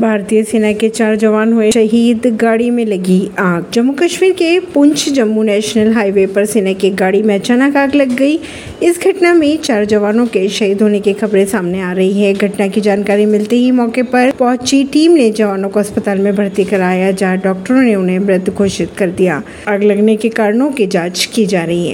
भारतीय सेना के चार जवान हुए। शहीद गाड़ी में लगी आग। जम्मू कश्मीर के पुंछ जम्मू नेशनल हाईवे पर सेना की गाड़ी में अचानक आग लग गई। इस घटना में चार जवानों के शहीद होने की खबरें सामने आ रही है। घटना की जानकारी मिलते ही मौके पर पहुँची टीम ने जवानों को अस्पताल में भर्ती कराया, जहाँ डॉक्टरों ने उन्हें मृत घोषित कर दिया। आग लगने के कारणों की जाँच की जा रही है।